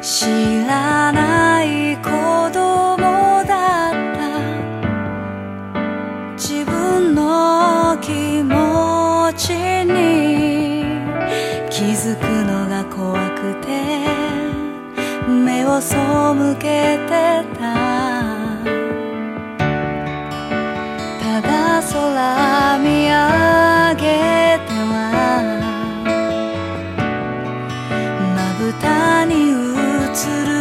知らない子供だった。自分の気持ちに気づくのが怖くて目を背けてた。歌に映る